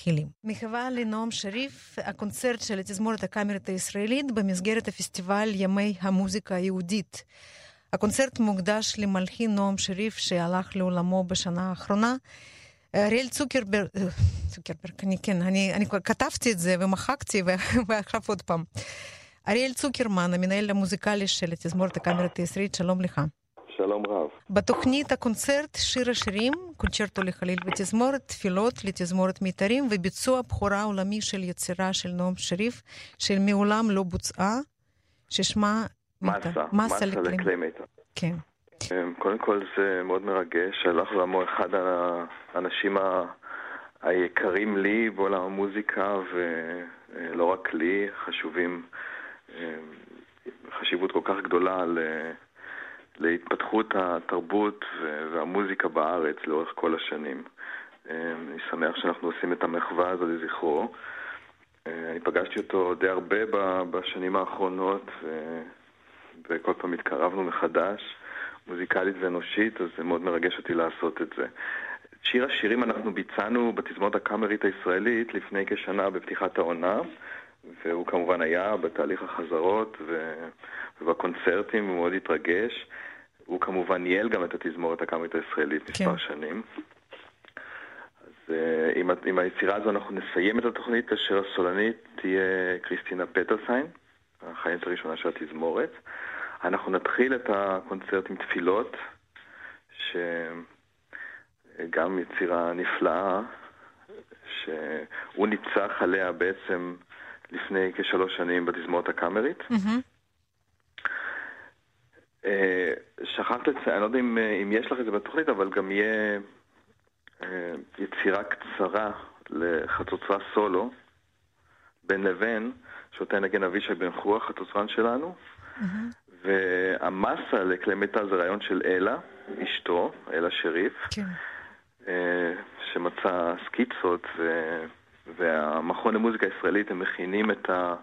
מתחילים. מחווה לנועם שריף, הקונצרט של התזמורת הקאמרית הישראלית במסגרת הפסטיבל ימי המוזיקה היהודית. הקונצרט מוקדש למלחין נועם שריף שהלך לעולמו בשנה האחרונה. אריאל צוקרברג, צוקרברג, אני כן, אני, אני כתבתי את זה ומחקתי ועכשיו עוד פעם. אריאל צוקרמן, המנהל המוזיקלי של התזמורת הקאמרית הישראלית, שלום לך. שלום רב. בתוכנית הקונצרט שיר השירים, קונצ'רטו לחליל ותזמורת, תפילות לתזמורת מיתרים וביצוע בכורה עולמי של יצירה של נועם שריף, של מעולם לא בוצעה, ששמה... מסה, מסה לכלי מיתר. כן. אמ, קודם כל זה מאוד מרגש, הלך לעולמו אחד האנשים היקרים לי בעולם המוזיקה, ולא רק לי, חשובים, אמ, חשיבות כל כך גדולה להתפתחות התרבות והמוזיקה בארץ לאורך כל השנים. אמ, אני שמח שאנחנו עושים את המחווה הזו לזכרו. אני פגשתי אותו די הרבה בשנים האחרונות, וכל פעם התקרבנו מחדש. מוזיקלית ואנושית, אז זה מאוד מרגש אותי לעשות את זה. שיר השירים אנחנו ביצענו בתזמורת הקאמרית הישראלית לפני כשנה בפתיחת העונה, והוא כמובן היה בתהליך החזרות. ובקונצרטים, הוא מאוד התרגש. הוא כמובן ניהל גם את התזמורת הקאמרית הישראלית כן. מספר שנים. אז uh, עם, עם היצירה הזו אנחנו נסיים את התוכנית, כאשר הסולנית תהיה קריסטינה פטרסיין, החיינית הראשונה של התזמורת. אנחנו נתחיל את הקונצרט עם תפילות, שגם יצירה נפלאה, שהוא ניצח עליה בעצם לפני כשלוש שנים בתזמורת הקאמרית. Mm-hmm. שכחת לציין, אני לא יודע אם, אם יש לך את זה בתוכנית, אבל גם יהיה אה, יצירה קצרה לחצוצרה סולו, בין לבין, שאותה נגן אבישי בן חוח, החצוצרן שלנו. Mm-hmm. והמסה לכלי מטאל זה רעיון של אלה, אשתו, אלה שריף, כן. אה, שמצא סקיצות, ו... והמכון למוזיקה ישראלית, הם מכינים את, ה...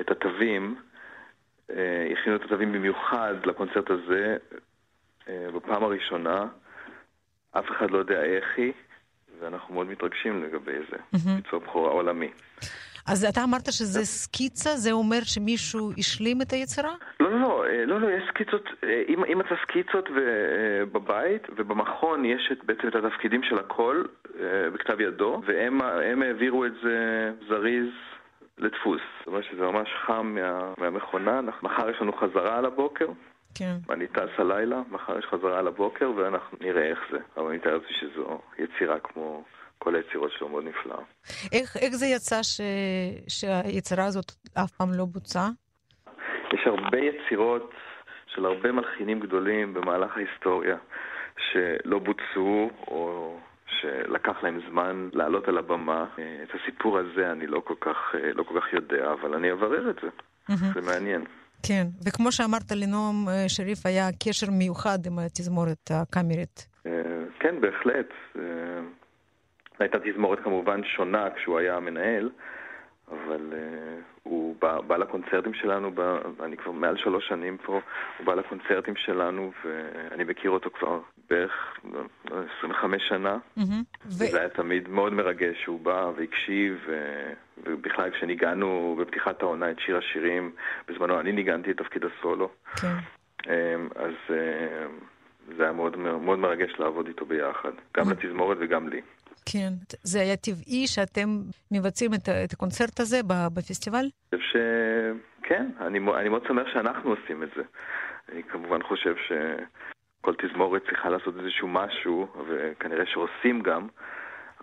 את התווים, אה, הכינו את התווים במיוחד לקונצרט הזה אה, בפעם הראשונה. אף אחד לא יודע איך היא, ואנחנו מאוד מתרגשים לגבי זה. Mm-hmm. ביצוע בכורה עולמי. אז אתה אמרת שזה סקיצה? זה אומר שמישהו השלים את היצירה? לא, לא, לא, אה, לא, לא, יש סקיצות, אם, אם אתה סקיצות אה, בבית, ובמכון יש את, בעצם את התפקידים של הכל אה, בכתב ידו, והם העבירו את זה זריז לדפוס. זאת אומרת שזה ממש חם מה, מהמכונה, מחר יש לנו חזרה על הבוקר. כן. אני טס הלילה, מחר יש חזרה על הבוקר ואנחנו נראה איך זה. אבל אני מתאר לעצמי שזו יצירה כמו... כל היצירות שלו מאוד נפלאה. איך, איך זה יצא ש... שהיצירה הזאת אף פעם לא בוצעה? יש הרבה יצירות של הרבה מלחינים גדולים במהלך ההיסטוריה שלא בוצעו או שלקח להם זמן לעלות על הבמה. את הסיפור הזה אני לא כל כך, לא כל כך יודע, אבל אני אברר את זה. Mm-hmm. זה מעניין. כן, וכמו שאמרת, לנועם אה, שריף היה קשר מיוחד עם התזמורת הקאמרית. אה, כן, בהחלט. אה, הייתה תזמורת כמובן שונה כשהוא היה המנהל, אבל uh, הוא בא, בא לקונצרטים שלנו, בא, אני כבר מעל שלוש שנים פה, הוא בא לקונצרטים שלנו ואני מכיר אותו כבר בערך 25 שנה. Mm-hmm. ו... היה תמיד מאוד מרגש שהוא בא והקשיב, ו... ובכלל כשניגענו בפתיחת העונה את שיר השירים, בזמנו אני ניגנתי את תפקיד הסולו. כן. אמ, אז אה, זה היה מאוד, מאוד מרגש לעבוד איתו ביחד, גם. לתזמורת וגם לי. כן. זה היה טבעי שאתם מבצעים את, את הקונצרט הזה בפסטיבל? אני חושב שכן, אני, אני מאוד שמח שאנחנו עושים את זה. אני כמובן חושב שכל תזמורת צריכה לעשות איזשהו משהו, וכנראה שעושים גם,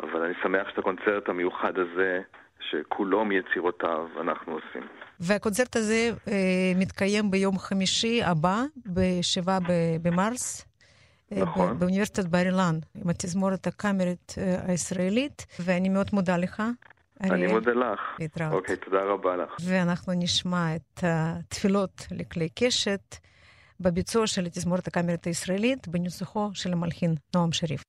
אבל אני שמח שאת הקונצרט המיוחד הזה, שכולו מיצירותיו, אנחנו עושים. והקונצרט הזה אה, מתקיים ביום חמישי הבא, ב-7 במרס. נכון. באוניברסיטת בר אילן, עם התזמורת הקאמרית הישראלית, ואני מאוד מודה לך. אני מודה לך. להתראות. אוקיי, תודה רבה לך. ואנחנו נשמע את התפילות לכלי קשת בביצוע של התזמורת הקאמרית הישראלית, בניסוחו של המלחין נועם שריף.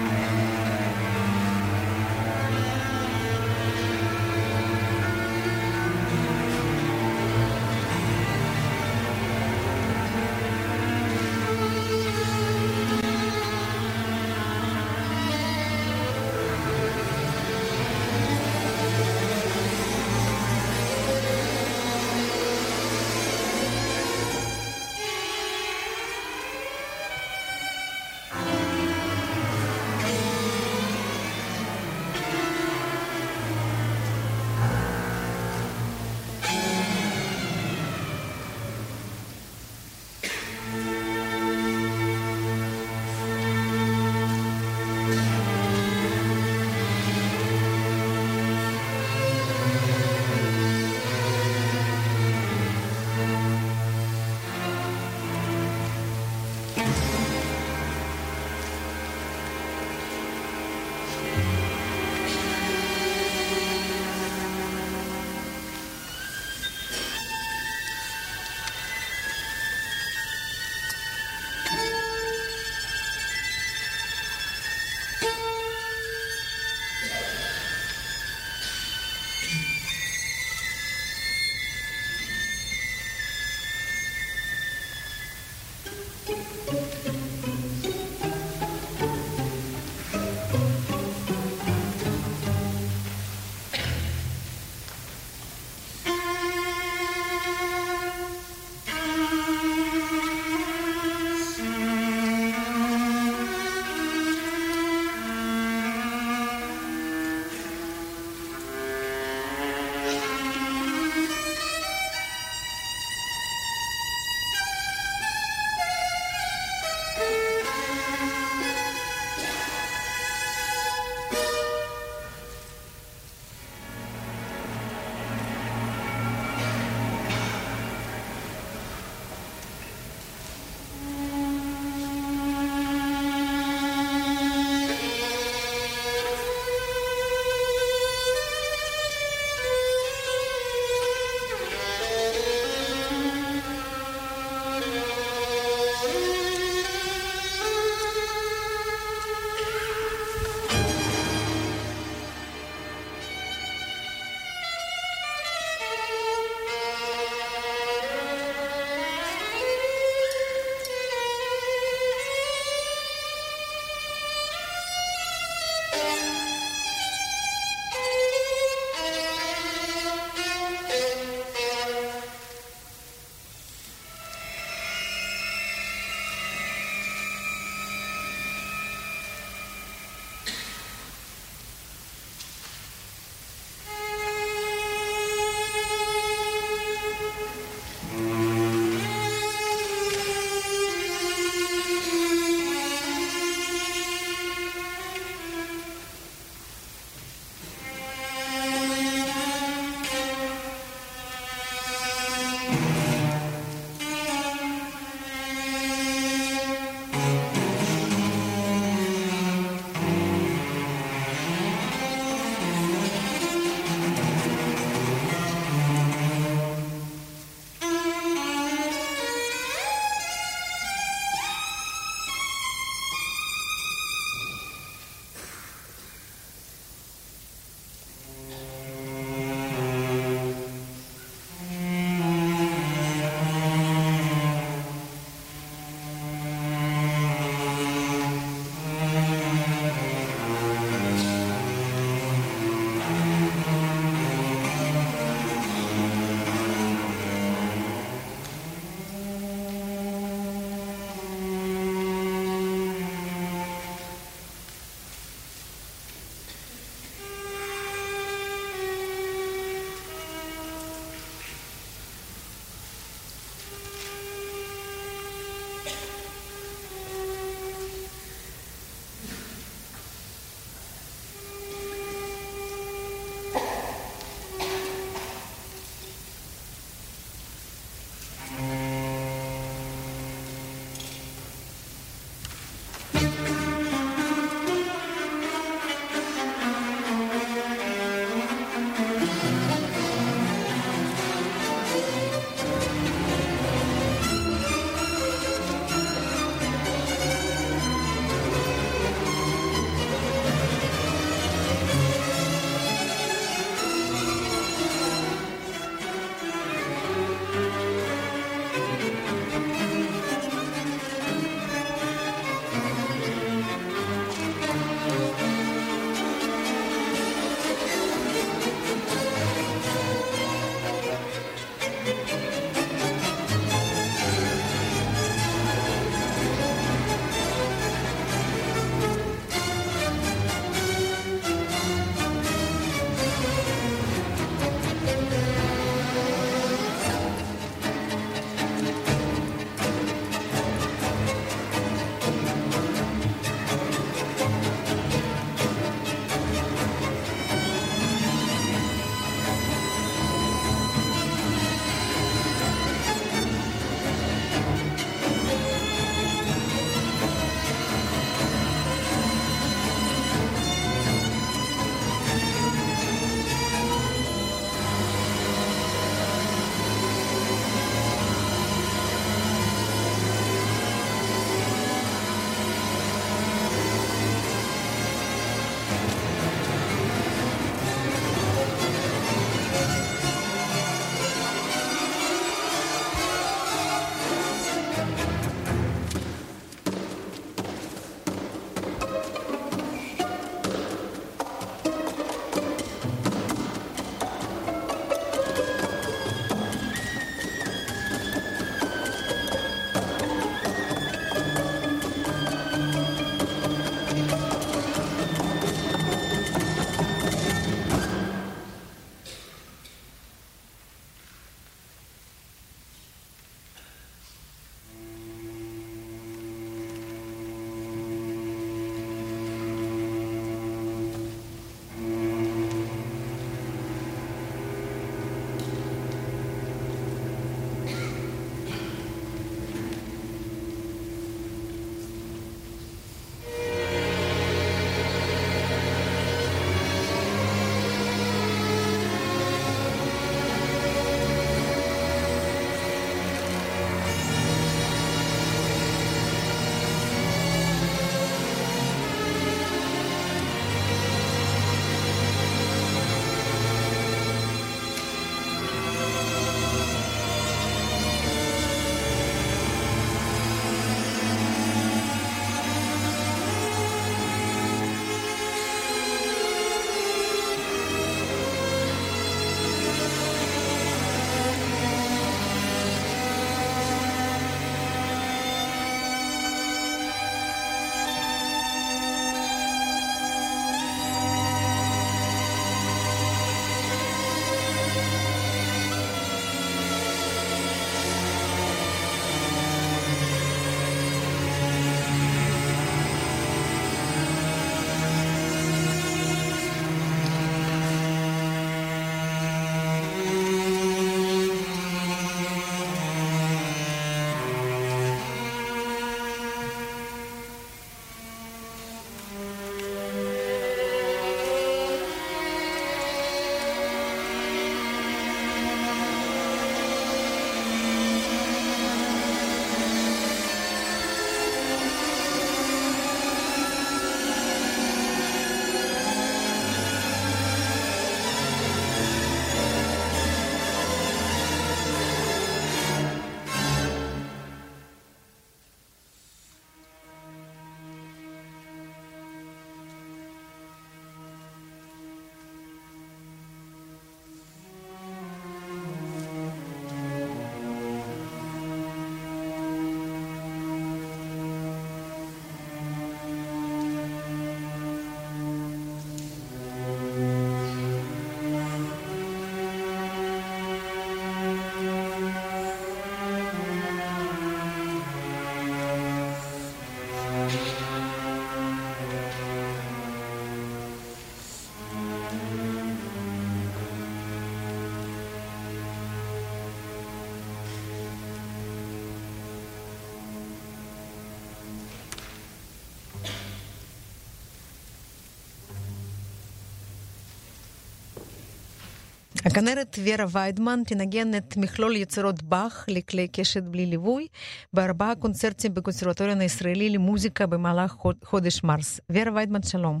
הכנרת ורה ויידמן תנגן את מכלול יצירות באך לכלי קשת בלי ליווי בארבעה קונצרטים בקונסרבטוריון הישראלי למוזיקה במהלך חודש מרס. ורה ויידמן, שלום.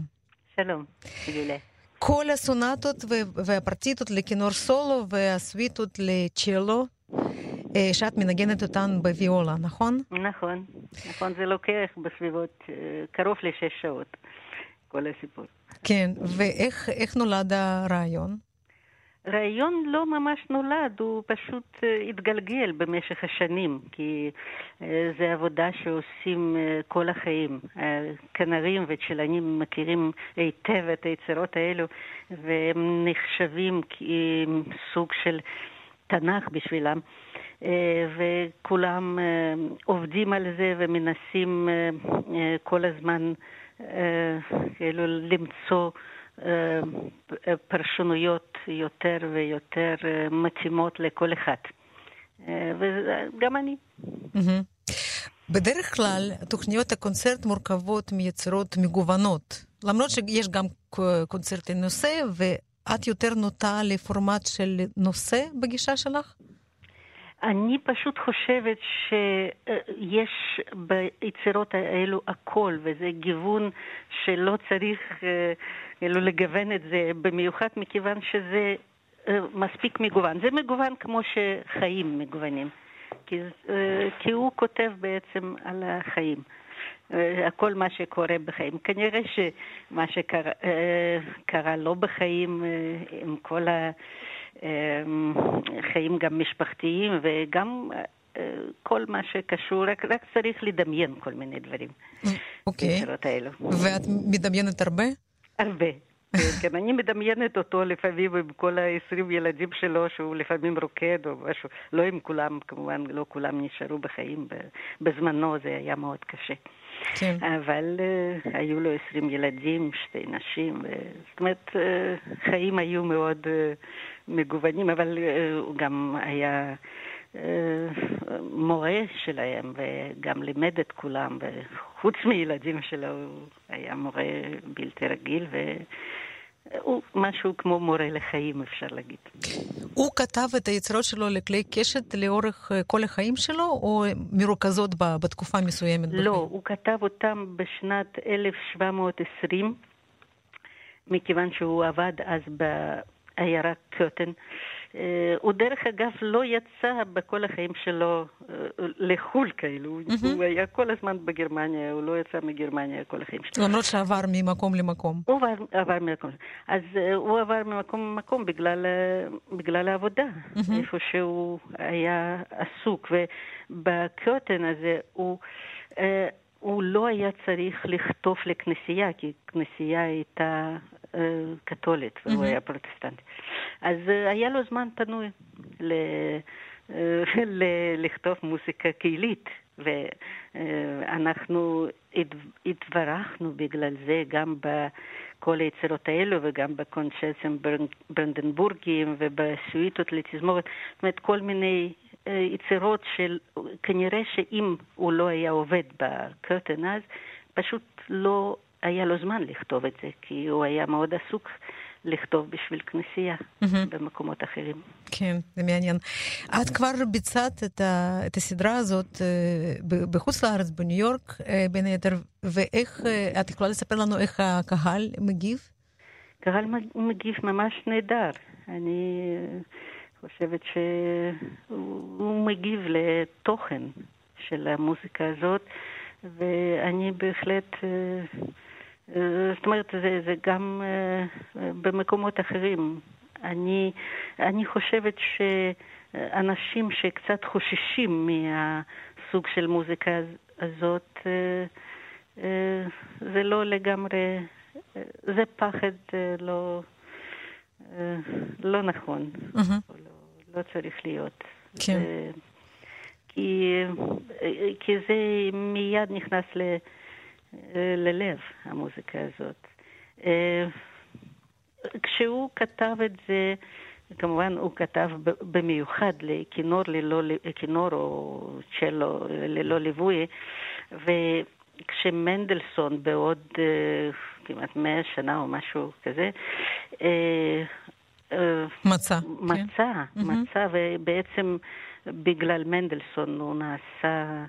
שלום, יוליה. כל הסונטות והפרטיטות לכינור סולו והסוויטות לצ'לו, שאת מנגנת אותן בוויולה, נכון? נכון, נכון, זה לוקח בסביבות קרוב לשש שעות, כל הסיפור. כן, ואיך נולד הרעיון? רעיון לא ממש נולד, הוא פשוט התגלגל במשך השנים, כי זו עבודה שעושים כל החיים. כנרים וצ'לנים מכירים היטב את היצירות האלו, והם נחשבים כסוג של תנ"ך בשבילם. וכולם עובדים על זה ומנסים כל הזמן כאילו למצוא פרשנויות יותר ויותר מתאימות לכל אחד. וגם אני. בדרך כלל תוכניות הקונצרט מורכבות מיצירות מגוונות, למרות שיש גם קונצרטי נושא, ואת יותר נוטה לפורמט של נושא בגישה שלך? אני פשוט חושבת שיש ביצירות האלו הכל, וזה גיוון שלא צריך כאילו לגוון את זה, במיוחד מכיוון שזה מספיק מגוון. זה מגוון כמו שחיים מגוונים, כי, כי הוא כותב בעצם על החיים. הכל מה שקורה בחיים. כנראה שמה שקרה לא בחיים, עם כל ה... חיים גם משפחתיים וגם כל מה שקשור, רק, רק צריך לדמיין כל מיני דברים. אוקיי. ואת מדמיינת הרבה? הרבה. כן, אני מדמיינת אותו לפעמים עם כל ה-20 ילדים שלו, שהוא לפעמים רוקד או משהו. לא עם כולם, כמובן, לא כולם נשארו בחיים. בזמנו זה היה מאוד קשה. כן. אבל uh, היו לו 20 ילדים, שתי נשים, ו... זאת אומרת, uh, חיים היו מאוד uh, מגוונים, אבל uh, הוא גם היה uh, מורה שלהם, וגם לימד את כולם, וחוץ מילדים שלו, הוא היה מורה בלתי רגיל, ו... הוא משהו כמו מורה לחיים, אפשר להגיד. הוא כתב את היצירות שלו לכלי קשת לאורך כל החיים שלו, או מרוכזות בתקופה מסוימת? לא, בחיים? הוא כתב אותם בשנת 1720, מכיוון שהוא עבד אז בעיירה קוטן. הוא דרך אגב לא יצא בכל החיים שלו לחו"ל כאילו, mm-hmm. הוא היה כל הזמן בגרמניה, הוא לא יצא מגרמניה כל החיים שלו. למרות שעבר ממקום למקום. הוא עבר, עבר ממקום. אז הוא עבר ממקום למקום בגלל, בגלל העבודה, mm-hmm. איפה שהוא היה עסוק, ובקתן הזה הוא... הוא לא היה צריך לכתוב לכנסייה, כי כנסייה הייתה קתולית והוא. היה פרוטסטנט. אז היה לו זמן פנוי ל... לכתוב מוזיקה חילונית, ואנחנו התברכנו בגלל זה גם בכל היצירות האלו וגם בקונצ'רטים ברנדנבורגיים ובסוויטות לתזמורת, זאת אומרת כל מיני יצירות של, כנראה שאם הוא לא היה עובד בקרטן אז, פשוט לא היה לו זמן לכתוב את זה, כי הוא היה מאוד עסוק לכתוב בשביל כנסייה mm-hmm. במקומות אחרים. כן, זה מעניין. את כבר ביצעת את, ה, את הסדרה הזאת בחוץ לארץ, בניו יורק, בין היתר, ואיך, את יכולה לספר לנו איך הקהל מגיב? הקהל מגיב ממש נהדר. אני חושבת שהוא מגיב לתוכן של המוזיקה הזאת, ואני בהחלט... זאת אומרת, זה, זה גם uh, במקומות אחרים. אני, אני חושבת שאנשים שקצת חוששים מהסוג של מוזיקה הזאת, uh, זה לא לגמרי, זה פחד לא, לא נכון, mm-hmm. לא, לא צריך להיות. כן. Uh, כי, כי זה מיד נכנס ל... ללב, המוזיקה הזאת. אה, כשהוא כתב את זה, כמובן הוא כתב במיוחד לכינור, ללא, כינור או צ'לו ללא ליווי, וכשמנדלסון בעוד uh, כמעט מאה שנה או משהו כזה, מצא. מצא, כן. מצא, ובעצם בגלל מנדלסון הוא נעשה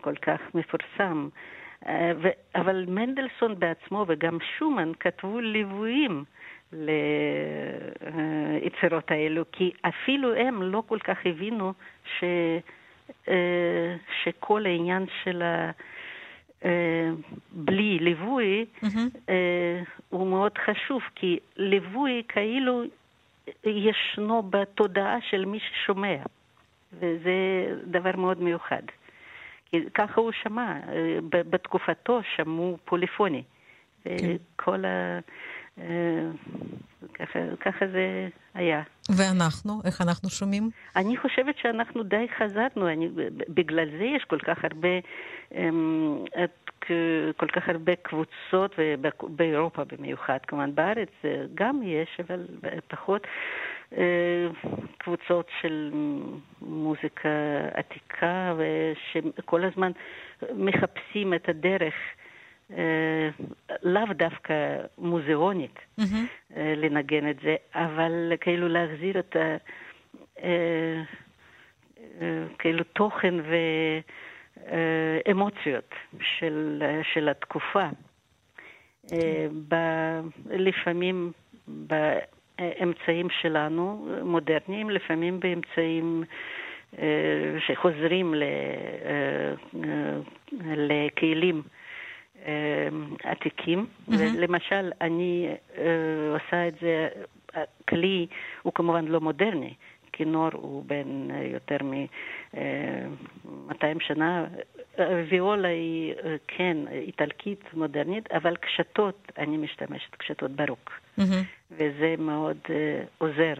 כל כך מפורסם. אבל מנדלסון בעצמו וגם שומן כתבו ליוויים ליצירות האלו, כי אפילו הם לא כל כך הבינו ש... שכל העניין של ה... בלי ליווי mm-hmm. הוא מאוד חשוב, כי ליווי כאילו ישנו בתודעה של מי ששומע, וזה דבר מאוד מיוחד. כי ככה הוא שמע, בתקופתו שמעו פוליפוני. כן. כל ה... ככה, ככה זה היה. ואנחנו? איך אנחנו שומעים? אני חושבת שאנחנו די חזרנו, אני, בגלל זה יש כל כך הרבה, אמ, כל כך הרבה קבוצות, ובאירופה במיוחד, כמובן בארץ גם יש, אבל פחות. אה, קבוצות של מוזיקה עתיקה, ושכל הזמן מחפשים את הדרך. אה, לאו דווקא מוזיאונית mm-hmm. לנגן את זה, אבל כאילו להחזיר את ה... כאילו תוכן ואמוציות של, של התקופה. ב, לפעמים באמצעים שלנו, מודרניים, לפעמים באמצעים שחוזרים לכלים עתיקים. Mm-hmm. למשל, אני עושה את זה, כלי הוא כמובן לא מודרני. כינור הוא בן יותר מ-200 שנה. ויולה היא כן איטלקית מודרנית, אבל קשתות, אני משתמשת קשתות ברוק. Mm-hmm. וזה מאוד עוזר,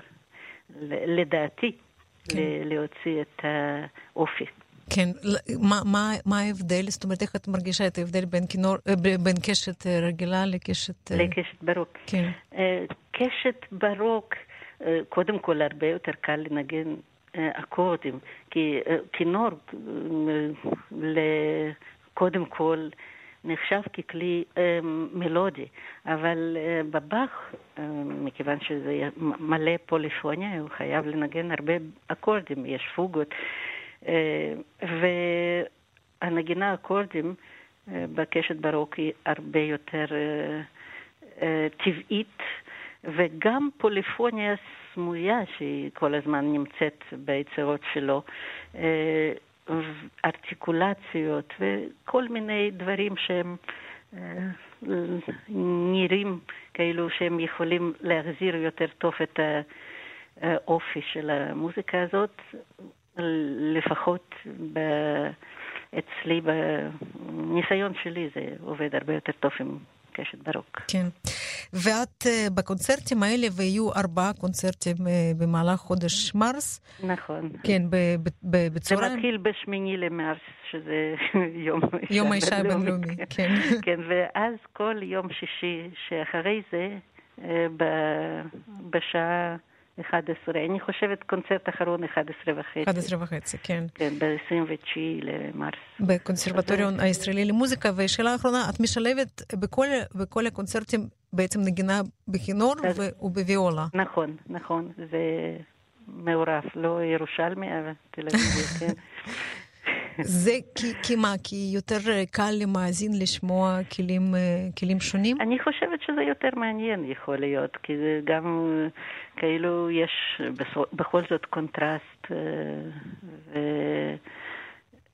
לדעתי, כן. להוציא את האופי. כן, מה, מה, מה ההבדל? זאת אומרת, איך את מרגישה את ההבדל בין, כינור, אה, בין קשת אה, רגילה לקשת... לקשת ברוק. כן. קשת ברוק, קודם כל הרבה יותר קל לנגן אקורדים, כי כינור, קודם כל, נחשב ככלי מלודי, אבל בבאך, מכיוון שזה מלא פוליפוניה, הוא חייב לנגן הרבה אקורדים, יש פוגות. אה, והנגינה אקורדים אה, בקשת ברוק היא הרבה יותר אה, טבעית, וגם פוליפוניה סמויה שהיא כל הזמן נמצאת ביצירות שלו, ארטיקולציות וכל מיני דברים שהם נראים כאילו שהם יכולים להחזיר יותר טוב את האופי של המוזיקה הזאת, לפחות ב... אצלי, בניסיון שלי, זה עובד הרבה יותר טוב עם קשת ברוק. כן. ואת uh, בקונצרטים האלה, ויהיו ארבעה קונצרטים uh, במהלך חודש מרס. נכון. כן, בצהריים. זה מתחיל בשמיני למרס, שזה יום יום האישה הבינלאומי, כן. כן, ואז כל יום שישי שאחרי זה, uh, בשעה... 11, אני חושבת קונצרט אחרון 11 וחצי. 11 וחצי, כן. כן, ב-29 למרס. בקונסרבטוריון הישראלי למוזיקה. ושאלה אחרונה, את משלבת בכל, בכל הקונצרטים בעצם נגינה בכינור אז... ובוויולה. נכון, נכון, זה מעורב, לא ירושלמי, אבל תל אביב, כן. זה כי, כי מה? כי יותר קל למאזין לשמוע כלים, כלים שונים? אני חושבת שזה יותר מעניין יכול להיות, כי זה גם כאילו יש בכל זאת קונטרסט,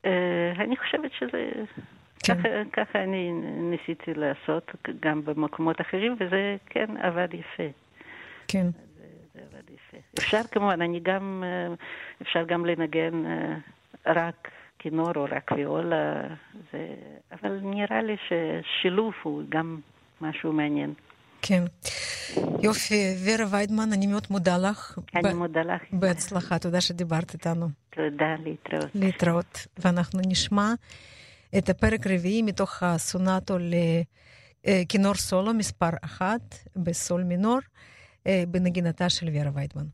ואני חושבת שזה... כן. ככה, ככה אני ניסיתי לעשות גם במקומות אחרים, וזה כן עבד יפה. כן. זה, זה עבד יפה. אפשר כמובן, אני גם, אפשר גם לנגן רק כינור או רק ויולה, זה... אבל נראה לי ששילוב הוא גם משהו מעניין. כן. יופי, ורה ויידמן, אני מאוד מודה לך. אני ב... מודה לך. בהצלחה, תודה שדיברת איתנו. תודה, להתראות. להתראות. ואנחנו נשמע את הפרק רביעי מתוך הסונטו לכינור סולו מספר אחת בסול מינור, אה, בנגינתה של ורה ויידמן.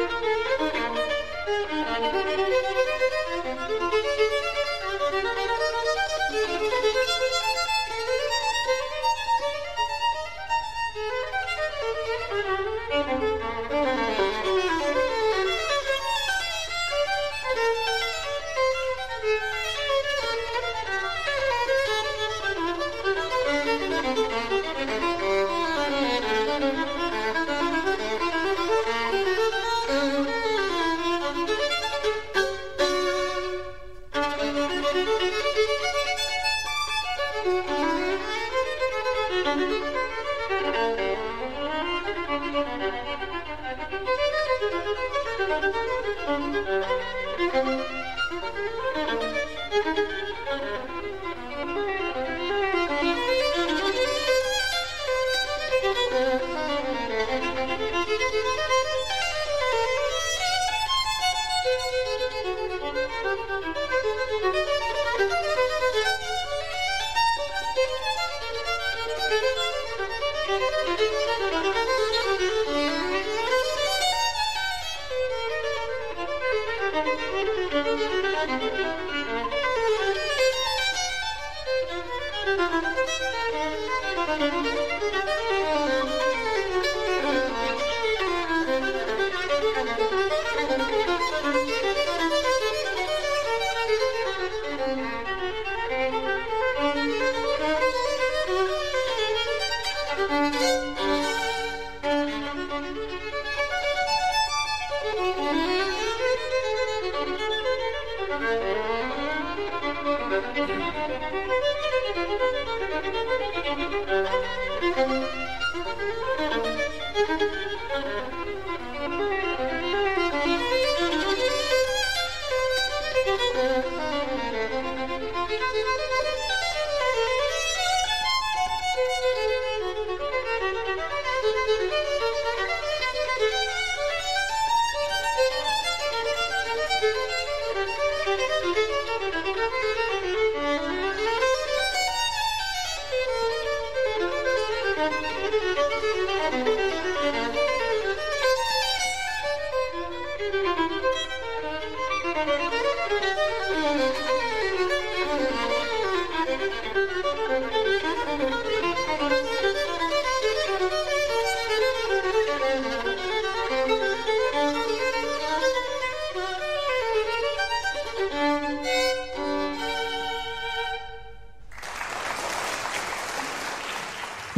Thank you.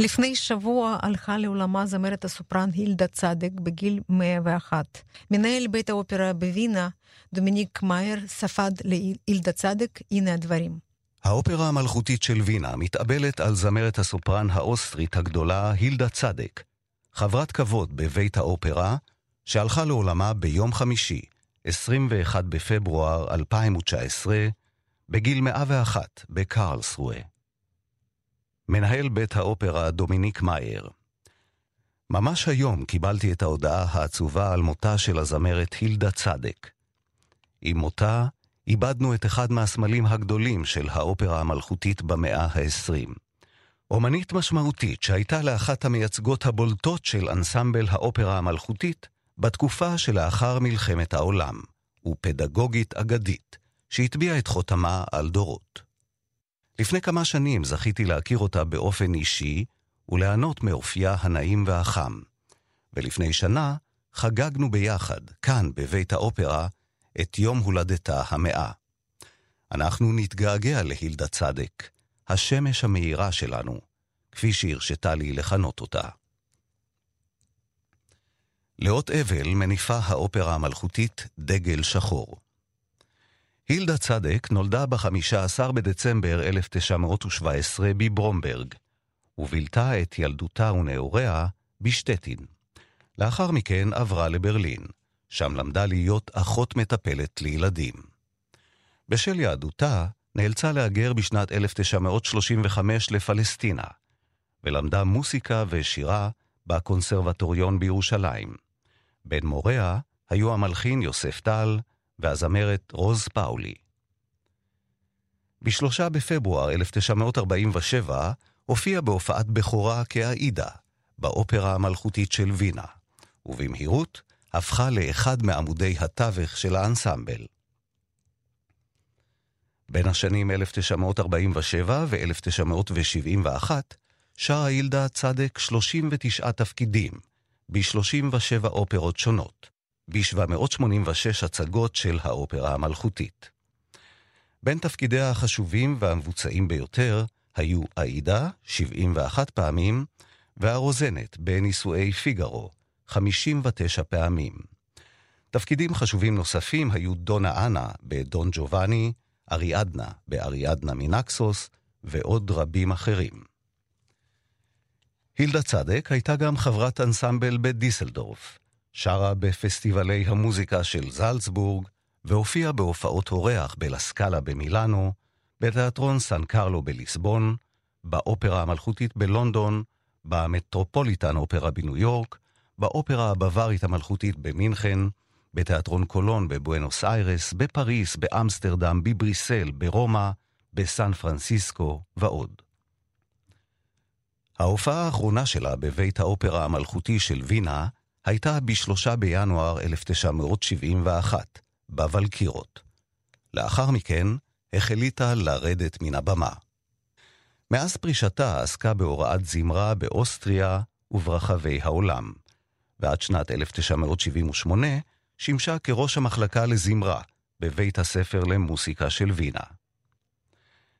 לפני שבוע הלכה לעולמה זמרת הסופרן הילדה צדק בגיל 101. מנהל בית האופרה בווינה, דומיניק מאייר, ספד להילדה צדק, הנה הדברים. האופרה המלכותית של וינה מתאבלת על זמרת הסופרן האוסטרית הגדולה הילדה צדק, חברת כבוד בבית האופרה, שהלכה לעולמה ביום חמישי, 21 בפברואר 2019, בגיל 101 בקרלסרואה. מנהל בית האופרה דומיניק מאייר. ממש היום קיבלתי את ההודעה העצובה על מותה של הזמרת הילדה צדק. עם מותה איבדנו את אחד מהסמלים הגדולים של האופרה המלכותית במאה ה-20. אומנית משמעותית שהייתה לאחת המייצגות הבולטות של אנסמבל האופרה המלכותית בתקופה שלאחר מלחמת העולם, ופדגוגית אגדית, שהטביעה את חותמה על דורות. לפני כמה שנים זכיתי להכיר אותה באופן אישי וליהנות מאופייה הנעים והחם. ולפני שנה חגגנו ביחד, כאן בבית האופרה, את יום הולדתה המאה. אנחנו נתגעגע להילדה צדק, השמש המאירה שלנו, כפי שהרשתה לי לכנות אותה. לאות אבל מניפה האופרה המלכותית דגל שחור. הילדה צדק נולדה ב-15 בדצמבר 1917 בברומברג, ובילתה את ילדותה ונעוריה בשטטין. לאחר מכן עברה לברלין, שם למדה להיות אחות מטפלת לילדים. בשל יהדותה, נאלצה להגר בשנת 1935 לפלסטינה, ולמדה מוסיקה ושירה בקונסרבטוריון בירושלים. בין מוריה היו המלחין יוסף טל, והזמרת רוז פאולי. בשלושה בפברואר 1947 הופיע בהופעת בכורה כעאידה, באופרה המלכותית של וינה, ובמהירות הפכה לאחד מעמודי התווך של האנסמבל. בין השנים 1947 ו-1971 שרה הילדה צדק 39 תפקידים, ב-37 אופרות שונות, ב-786 הצגות של האופרה המלכותית. בין תפקידיה החשובים והמבוצעים ביותר היו עאידה, 71 פעמים, והרוזנת בנישואי פיגארו, 59 פעמים. תפקידים חשובים נוספים היו דונה אנה בדון ג'ובאני, אריאדנה באריאדנה מנקסוס, ועוד רבים אחרים. הילדה צדק הייתה גם חברת אנסמבל בדיסלדורף, שרה בפסטיבלי המוזיקה של זלצבורג, והופיעה בהופעות אורח בלסקאלה במילאנו, בתיאטרון סן קרלו בליסבון, באופרה המלכותית בלונדון, במטרופוליטן אופרה בניו יורק, באופרה הבווארית המלכותית במינכן, בתיאטרון קולון בבואנוס איירס, בפריס, באמסטרדם, בבריסל, ברומא, בסן פרנסיסקו ועוד. ההופעה האחרונה שלה בבית האופרה המלכותי של וינה הייתה ב-3 בינואר 1971, בוולקירות. לאחר מכן החליטה לרדת מן הבמה. מאז פרישתה עסקה בהוראת זמרה באוסטריה וברחבי העולם, ועד שנת 1978 שימשה כראש המחלקה לזמרה בבית הספר למוסיקה של וינה.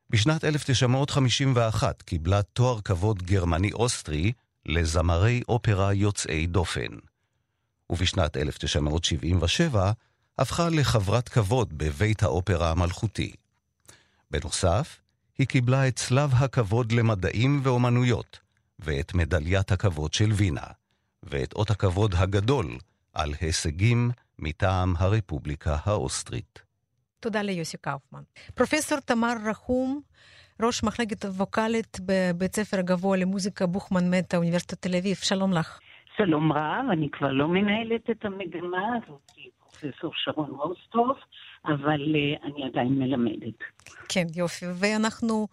בשנת 1951 קיבלה תואר כבוד גרמני-אוסטרי לזמרי אופרה יוצאי דופן. ובשנת 1977 הפכה לחברת כבוד בבית האופרה המלכותי. בנוסף, היא קיבלה את צלב הכבוד למדעים ואומנויות, ואת מדליית הכבוד של וינה, ואת אות הכבוד הגדול על הישגים מטעם הרפובליקה האוסטרית. תודה ליוסי קאופמן. פרופסור תמר רחום, ראש מחלקת ווקאלית בבית ספר הגבוה למוזיקה בוכמן מטה, אוניברסיטת תל אביב, שלום לך. שלום רב, אני כבר לא מנהלת את המגמה הזאת, פרופסור שרון רוסטרוף, אבל uh, אני עדיין מלמדת. כן, יופי. ואנחנו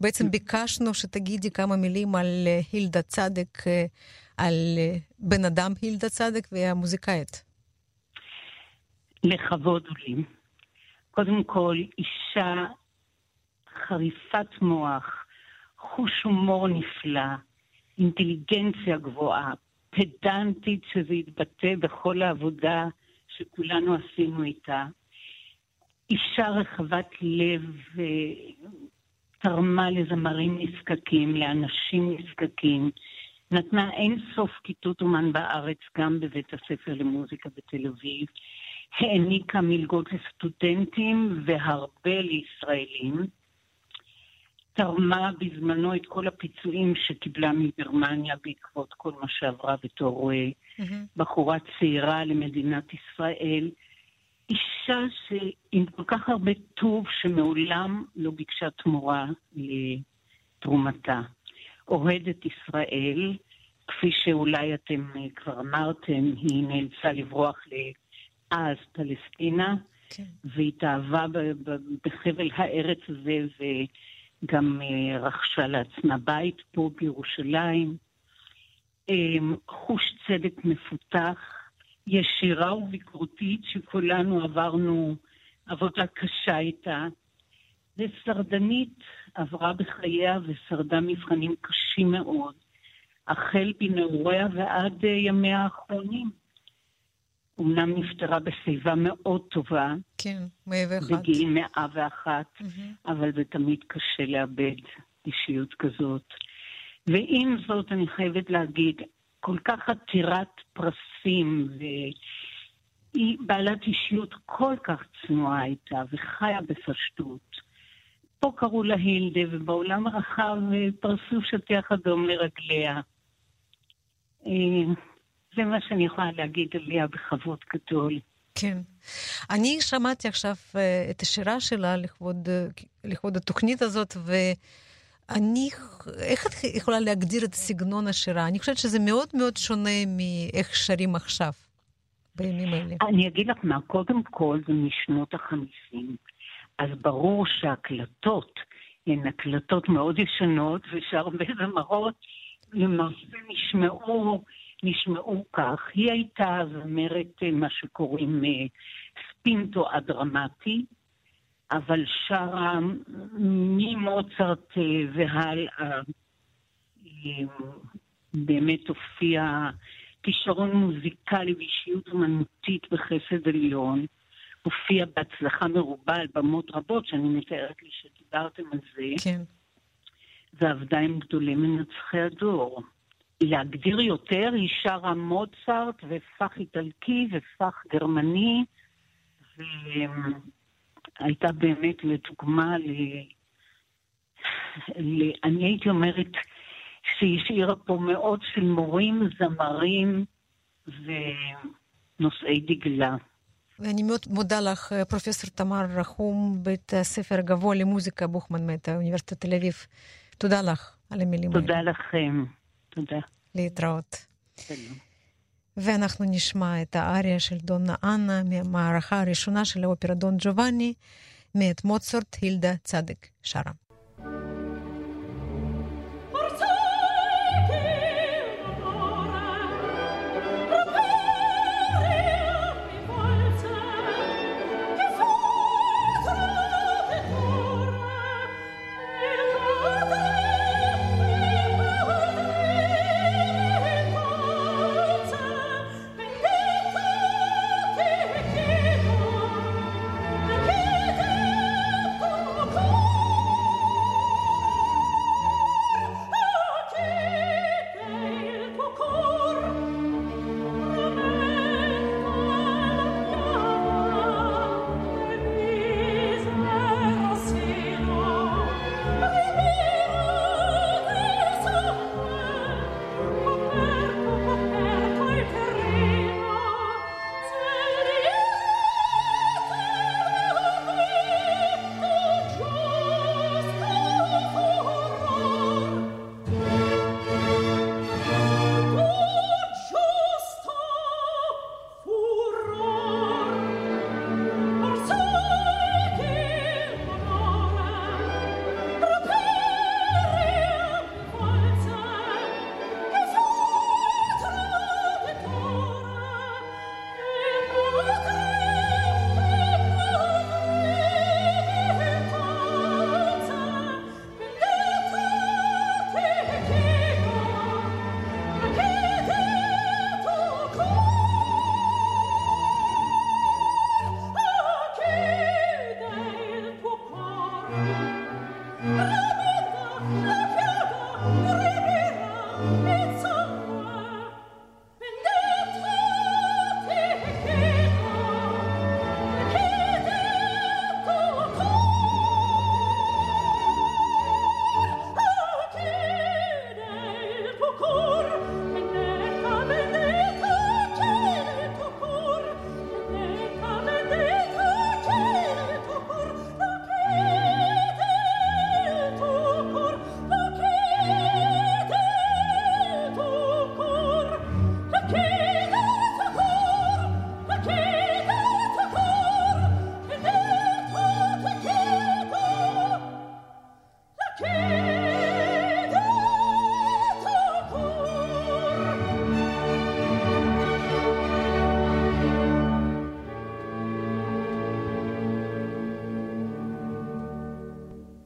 בעצם ביקשנו שתגידי כמה מילים על אה, הילדה צדק, אה, על בן אדם הילדה צדק והמוזיקאית. לכבוד לי. קודם כל, אישה חריפת מוח, חוש הומור נפלא, אינטליגנציה גבוהה, פדנטית שזה יתבטא בכל העבודה שכולנו עשינו איתה. אישה רחבת לב תרמה לזמרים נזקקים, לאנשים נזקקים, נתנה אין סוף כיתות אומן בארץ, גם בבית הספר למוזיקה בתל אביב, העניקה מלגות לסטודנטים והרבה לישראלים. תרמה בזמנו את כל הפיצויים שקיבלה מגרמניה בעקבות כל מה שעברה בתור mm-hmm. בחורה צעירה למדינת ישראל. אישה שעם כל כך הרבה טוב שמעולם לא ביקשה תמורה לתרומתה. אוהדת ישראל, כפי שאולי אתם אה, כבר אמרתם, היא נאלצה לברוח לאז פלסטינה, כן. והתאהבה בחבל הארץ הזה וגם אה, רכשה לעצמה בית פה בירושלים. אמ, חוש צדק מפותח, ישירה וביקורתית, שכולנו עברנו עבודה קשה איתה, ושרדנית עברה בחייה ושרדה מבחנים קשים מאוד, החל בנעוריה ועד ימיה האחרונים. אמנם נפטרה בשיבה מאוד טובה. כן, מאה ואחת. בגיל מאה ואחת, mm-hmm. אבל זה תמיד קשה לאבד אישיות כזאת. ועם זאת, אני חייבת להגיד, כל כך עתירת פרסים, והיא בעלת אישיות כל כך צנועה הייתה, וחיה בפשטות. פה קראו לה הילדה, ובעולם הרחב אה, פרסו שטיח אדום לרגליה. אה, זה מה שאני יכולה להגיד עליה בכבוד גדול. כן. אני שמעתי עכשיו אה, את השירה שלה לכבוד, לכבוד התוכנית הזאת, ו... אני, איך את יכולה להגדיר את סגנון השירה? אני חושבת שזה מאוד מאוד שונה מאיך שרים עכשיו, בימים האלה. אני אגיד לך מה, קודם כל זה משנות החמישים. אז ברור שהקלטות הן הקלטות מאוד ישנות, ושהרבה זמרות למעשה נשמעו, נשמעו כך. היא הייתה זמרת מה שקוראים אה, ספינטו הדרמטי, אבל שרה ממוצרט אה, והלאה. אה, באמת הופיע כישרון מוזיקלי ואישיות אומנותית בחסד עליון. הופיע בהצלחה מרובה על במות רבות, שאני מתארת לי שדיברתם על זה. כן. ועבדה עם גדולי מנצחי הדור. להגדיר יותר, היא שרה מוצרט ופח איטלקי ופח גרמני, והייתה באמת לדוגמה ל... ל... אני הייתי אומרת שהיא השאירה פה מאות של מורים, זמרים ונושאי דגלה. ואני מאוד מודה לך, פרופסור תמר רחום, בית הספר הגבוה למוזיקה בוכמן מטה, אוניברסיטת תל אביב. תודה לך על המילים האלה. תודה לכם. תודה. להתראות. ואנחנו נשמע את האריה של דונה אנה מהמערכה הראשונה של האופרה דון ג'ובאני, מאת מוצרט הילדה צדק שרה.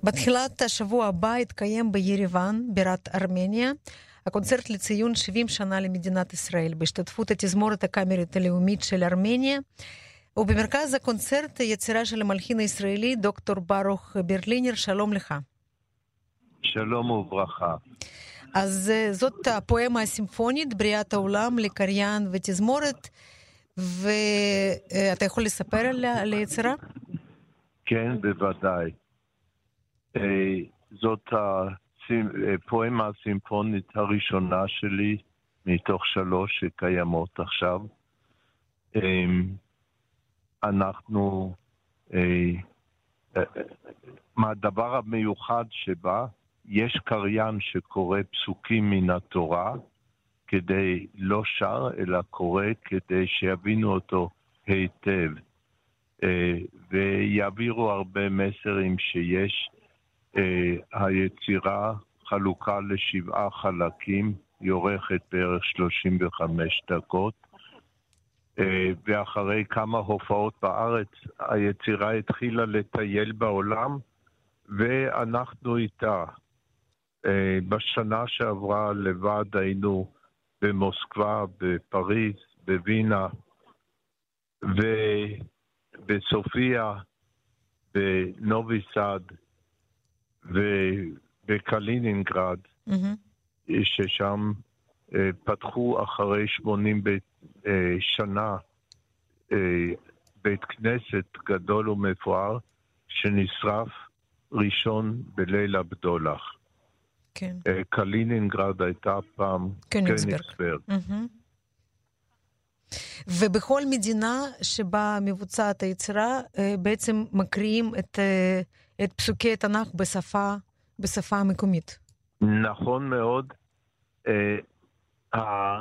בתחילת השבוע הבא יתקיים בירוואן, בירת ארמניה, הקונצרט לציון 70 שנה למדינת ישראל, בהשתתפות התזמורת הקאמרית הלאומית של ארמניה. ובמרכז הקונצרט יצירה של המלחין הישראלי דוקטור ברוך ברלינר, שלום לך. שלום וברכה. אז זאת הפואמה הסימפונית, בריאת העולם לקריין ותזמורת, ואתה יכול לספר על היצירה? כן, בוודאי. זאת הפואמה הסימפונית הראשונה שלי מתוך שלוש שקיימות עכשיו. אנחנו, הדבר המיוחד שבה, יש קריין שקורא פסוקים מן התורה, כדי לא שר, אלא קורא כדי שיבינו אותו היטב. ויעבירו הרבה מסרים שיש. היצירה חלוקה לשבעה חלקים, היא עורכת בערך 35 דקות, ואחרי כמה הופעות בארץ היצירה התחילה לטייל בעולם, ואנחנו איתה. בשנה שעברה לבד היינו במוסקבה, בפריז, בווינה ובסופיה, בנובי סאד ובקלינינגרד, mm-hmm. ששם פתחו אחרי 80 שנה בית כנסת גדול ומפואר שנשרף ראשון בליל הבדולח. כן. קלינינגרד הייתה פעם קניגסברג. Mm-hmm. ובכל מדינה שבה מבוצעת היצירה, בעצם מקריאים את, את פסוקי התנ"ך בשפה, בשפה המקומית. נכון מאוד. התורה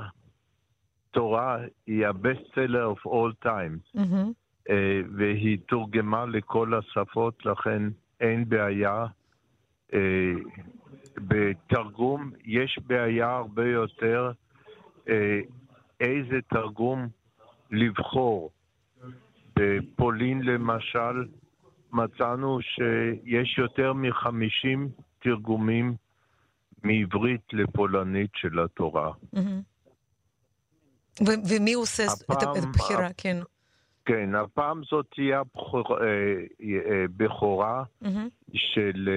היא ה- best seller of all times, mm-hmm. והיא תורגמה לכל השפות, לכן אין בעיה. בתרגום יש בעיה הרבה יותר איזה תרגום לבחור. בפולין למשל מצאנו שיש יותר מחמישים תרגומים מעברית לפולנית של התורה. ומי עושה את הבחירה, כן. כן, הפעם זאת תהיה בכורה של,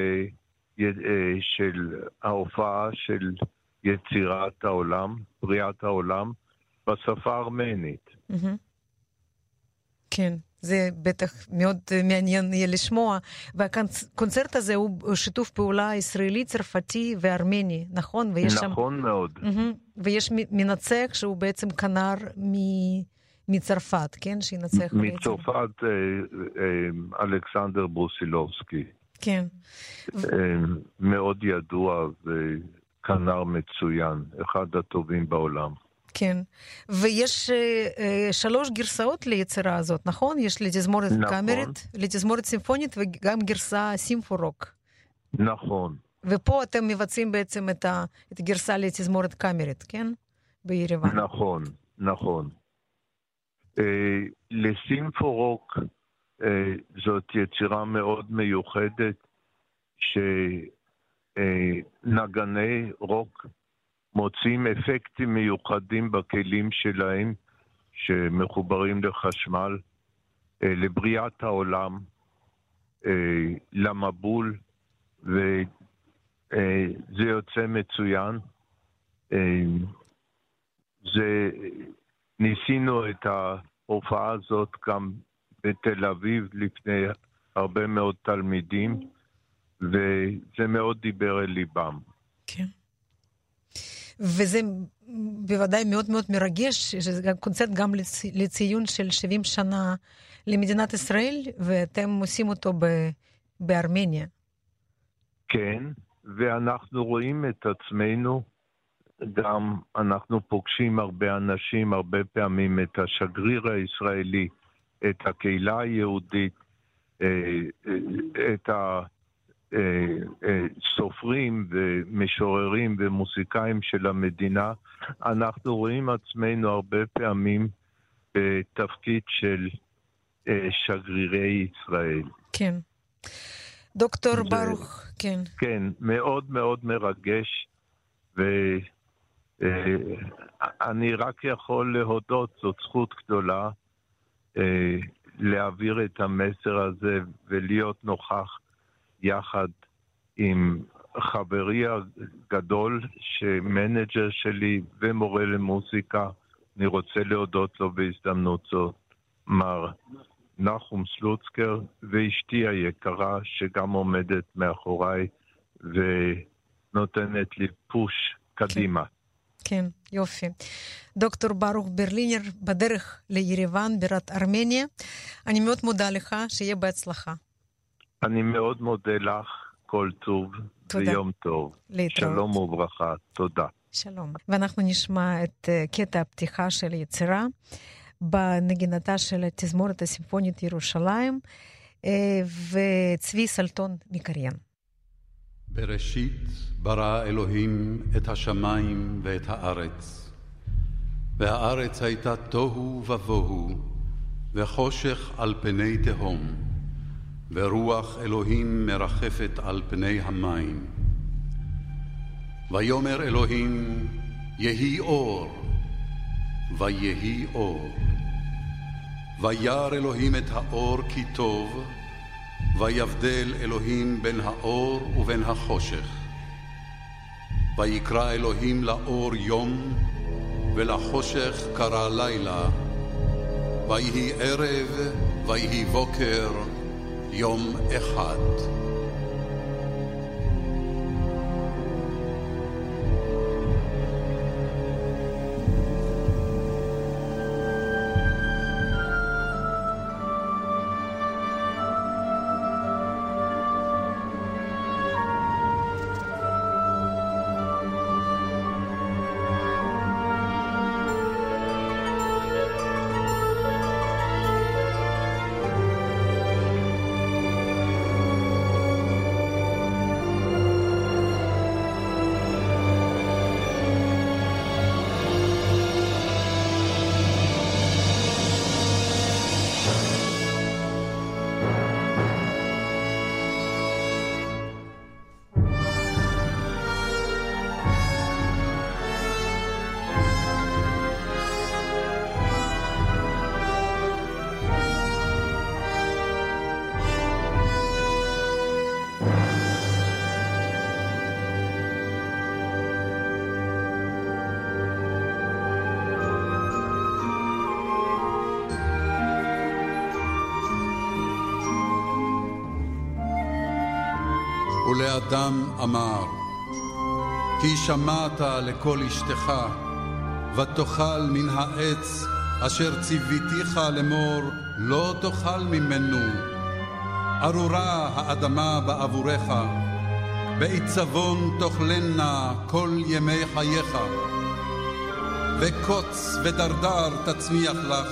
של ההופעה של יצירת העולם, בריאת העולם, בשפה הארמנית. כן. זה בטח מאוד מעניין יהיה לשמוע. והקונצרט הזה הוא שיתוף פעולה ישראלי-צרפתי וארמני, נכון? ויש נכון שם... מאוד. ויש מנצח שהוא בעצם כנר מ... מצרפת, כן? שינצח מצרפת אה, אה, אלכסנדר ברוסילובסקי. כן. אה, מאוד ידוע וכנר מצוין, אחד הטובים בעולם. כן, ויש אה, שלוש גרסאות ליצירה הזאת, נכון? יש לתזמורת נכון. קאמרית, לתזמורת סימפונית וגם גרסה סימפורוק. נכון. ופה אתם מבצעים בעצם את, ה, את הגרסה לתזמורת קאמרית, כן? בירוון. נכון, נכון. אה, לסימפורוק אה, זאת יצירה מאוד מיוחדת, שנגני אה, רוק מוצאים אפקטים מיוחדים בכלים שלהם שמחוברים לחשמל, אה, לבריאת העולם, אה, למבול, וזה אה, יוצא מצוין. זה, ניסינו את ההופעה הזאת גם בתל אביב לפני הרבה מאוד תלמידים, וזה מאוד דיבר אל ליבם. כן. וזה בוודאי מאוד מאוד מרגש, שזה קונצרט גם לציון של 70 שנה למדינת ישראל, ואתם עושים אותו ב- בארמניה. כן, ואנחנו רואים את עצמנו, גם אנחנו פוגשים הרבה אנשים, הרבה פעמים את השגריר הישראלי, את הקהילה היהודית, אה, אה, את ה... אה, אה, סופרים ומשוררים ומוסיקאים של המדינה, אנחנו רואים עצמנו הרבה פעמים בתפקיד של אה, שגרירי ישראל. כן. דוקטור ו... ברוך, כן. כן, מאוד מאוד מרגש, ואני רק יכול להודות, זאת זכות גדולה להעביר את המסר הזה ולהיות נוכח יחד עם חברי הגדול, שמנג'ר שלי ומורה למוזיקה, אני רוצה להודות לו בהזדמנות זאת, מר נחום סלוצקר, ואשתי היקרה, שגם עומדת מאחוריי ונותנת לי פוש קדימה. כן, כן יופי. דוקטור ברוך ברלינר, בדרך לירוואן, בירת ארמניה. אני מאוד מודה לך, שיהיה בהצלחה. אני מאוד מודה לך, כל טוב תודה. ויום טוב. להתראות. שלום וברכה, תודה. שלום. ואנחנו נשמע את uh, קטע הפתיחה של יצירה בנגינתה של התזמורת הסימפונית ירושלים, uh, וצבי סלטון מקריין. בראשית ברא אלוהים את השמיים ואת הארץ. והארץ הייתה תוהו ובוהו, וחושך על פני תהום, ורוח אלוהים מרחפת על פני המים. ויאמר אלוהים, יהי אור, ויהי אור. וירא אלוהים את האור כי טוב, ויבדל אלוהים בין האור ובין החושך. ויקרא אלוהים לאור יום, ולחושך קרא לילה. ויהי ערב, ויהי בוקר, יום אחד. ולאדם אמר, כי שמעת לקול אשתך, ותאכל מן העץ אשר ציוויתיך לאמור, לא תאכל ממנו. ארורה האדמה בעבורך, בעיצבון תאכלנה כל ימי חייך. וקוץ ודרדר תצמיח לך,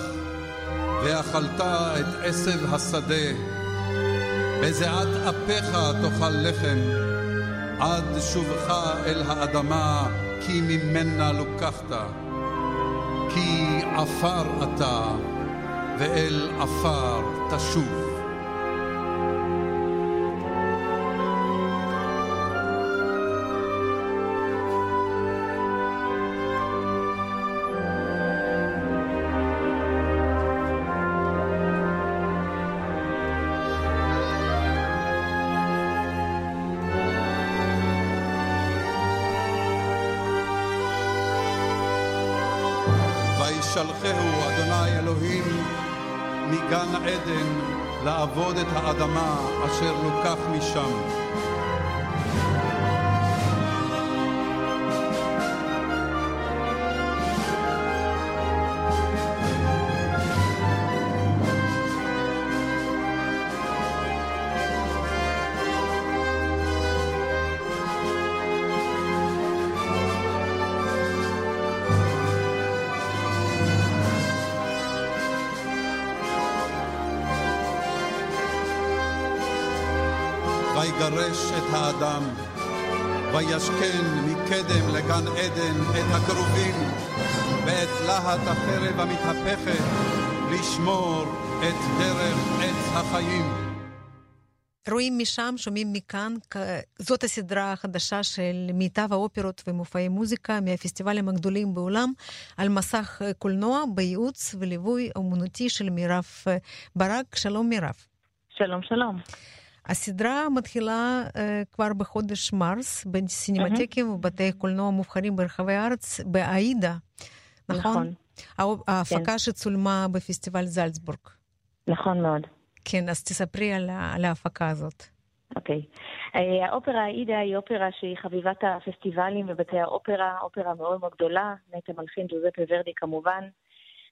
ואכלת את עשב השדה, בזיעת אפיך תאכל לחם, עד שובך אל האדמה, כי ממנה לוקחת. כי עפר אתה, ואל עפר תשוב. וישלחהו אדוני אלוהים מגן עדן לעבוד את האדמה אשר לוקח משם. וישכן מקדם לגן עדן את הכרובים, ואת להט החרב המתהפכת, לשמור את דרך עץ החיים. רואים משם, שומעים מכאן, זאת הסדרה החדשה של מיטב האופרות ומופעי מוזיקה מהפסטיבלים הגדולים בעולם, על מסך קולנוע בייעוץ וליווי אומנותי של מירב ברק. שלום מירב. שלום, שלום. הסדרה מתחילה uh, כבר בחודש מרס בסינמטקים mm-hmm. ובתי קולנוע מובחרים ברחבי הארץ, בעאידה, נכון? נכון. ההפקה כן. שצולמה בפסטיבל זלצבורג. נכון מאוד. כן, אז תספרי על, על ההפקה הזאת. אוקיי. Okay. אה, האופרה עאידה היא אופרה שהיא חביבת הפסטיבלים ובתי האופרה, אופרה מאוד מאוד גדולה, נטע מלחין ג'וזפה ורדי כמובן.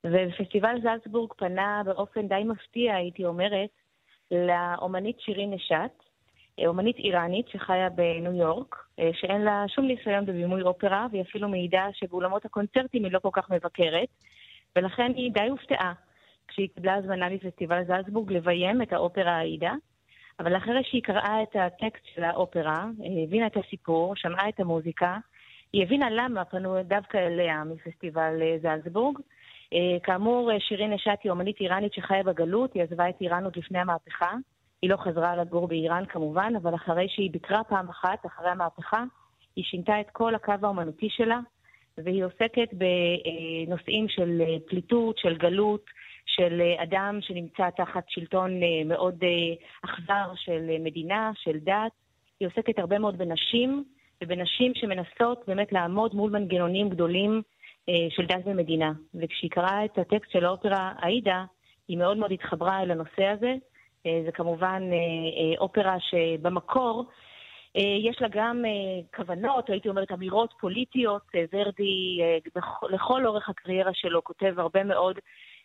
ופסטיבל זלצבורג פנה באופן די מפתיע, הייתי אומרת, לאומנית שירין נשת, אומנית איראנית שחיה בניו יורק, אה, שאין לה שום ניסיון בבימוי אופרה, והיא אפילו מעידה שבאולמות הקונצרטים היא לא כל כך מבקרת, ולכן היא די הופתעה כשהיא קיבלה הזמנה מפסטיבל זלצבורג לביים את האופרה העידה. אבל אחרי שהיא קראה את הטקסט של האופרה, הבינה את הסיפור, שמעה את המוזיקה, היא הבינה למה פנו דווקא אליה מפסטיבל אה, זלצבורג, אה, כאמור, אה, שירין נשת היא אומנית איראנית שחיה בגלות, היא עזבה את איראן עוד לפני המהפכה. היא לא חזרה לגור באיראן כמובן, אבל אחרי שהיא ביקרה פעם אחת, אחרי המהפכה, היא שינתה את כל הקו האומנותי שלה, והיא עוסקת בנושאים של אה, פליטות, של גלות, של אדם שנמצא תחת שלטון מאוד אכזר של מדינה, של דת. היא עוסקת הרבה מאוד בנשים, ובנשים שמנסות באמת לעמוד מול מנגנונים גדולים אה, של דת ומדינה. וכשהיא קראה את הטקסט של האופרה עאידה, היא מאוד מאוד התחברה אל הנושא הזה. אה, זה כמובן אה, אופרה שבמקור יש לה גם כוונות, הייתי אומרת אמירות פוליטיות. ורדי לכל אורך הקריירה שלו כותב הרבה מאוד,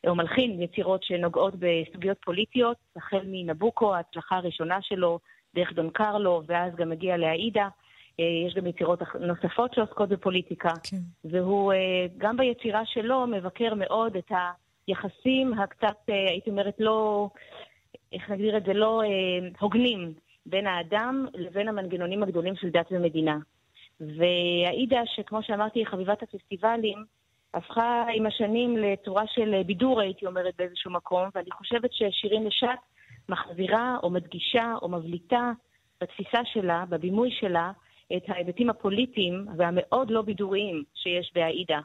או מלחין יצירות שנוגעות בסוגיות פוליטיות, החל מנבוקו, ההצלחה הראשונה שלו, דרך דון קרלו, ואז גם הגיע לעאידה. אה, יש גם יצירות נוספות שעוסקות בפוליטיקה, כן. והוא אה, גם ביצירה שלו מבקר מאוד את היחסים הקצת, אה, הייתי אומרת, לא, איך נגדיר את זה, לא הוגנים בין האדם לבין המנגנונים הגדולים של דת ומדינה. והעידה, שכמו שאמרתי, היא חביבת הפסטיבלים, הפכה עם השנים לצורה של בידור, הייתי אומרת, באיזשהו מקום, ואני חושבת ששירים לשת מחזירה או מדגישה או מבליטה בתפיסה שלה, בבימוי שלה, את ההיבטים הפוליטיים והמאוד לא בידוריים שיש בעאידה.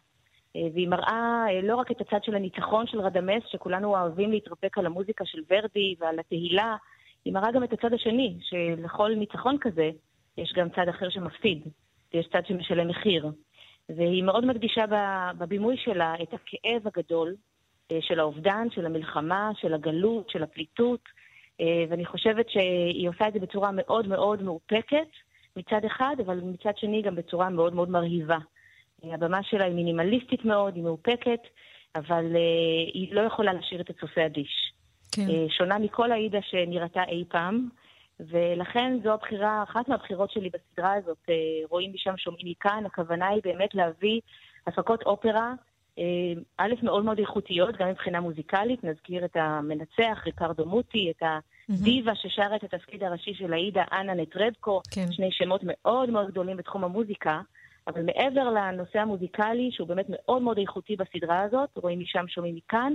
אה, והיא מראה אה, לא רק את הצד של הניצחון של רדמס, שכולנו אוהבים להתרפק על המוזיקה של ורדי ועל התהילה, היא מראה גם את הצד השני, שלכל ניצחון כזה יש גם צד אחר שמפסיד, ויש צד שמשלם מחיר. והיא מאוד מדגישה בבימוי שלה את הכאב הגדול אה, של האובדן, של המלחמה, של הגלות, של הפליטות, ואני חושבת שהיא עושה את זה בצורה מאוד מאוד מאופקת, מצד אחד, אבל מצד שני גם בצורה מאוד מאוד מרהיבה. אה, הבמה שלה היא מינימליסטית מאוד, היא מאופקת, אבל uh, היא לא יכולה להשאיר את הצופה אדיש. כן. Uh, שונה מכל העידה שנראתה אי פעם, ולכן זו הבחירה, אחת מהבחירות שלי בסדרה הזאת, uh, רואים משם שומעים מכאן, הכוונה היא באמת להביא הפקות אופרה אה, א', מאוד מאוד איכותיות, גם מבחינה מוזיקלית, נזכיר את המנצח, ריקרדו מוטי, את הדיבה ששרה את התפקיד הראשי של עאידה, אנה נטרבקו, כן. שני שמות מאוד מאוד גדולים בתחום המוזיקה, אבל מעבר לנושא המוזיקלי, שהוא באמת מאוד מאוד איכותי בסדרה הזאת, רואים משם, שומעים מכאן,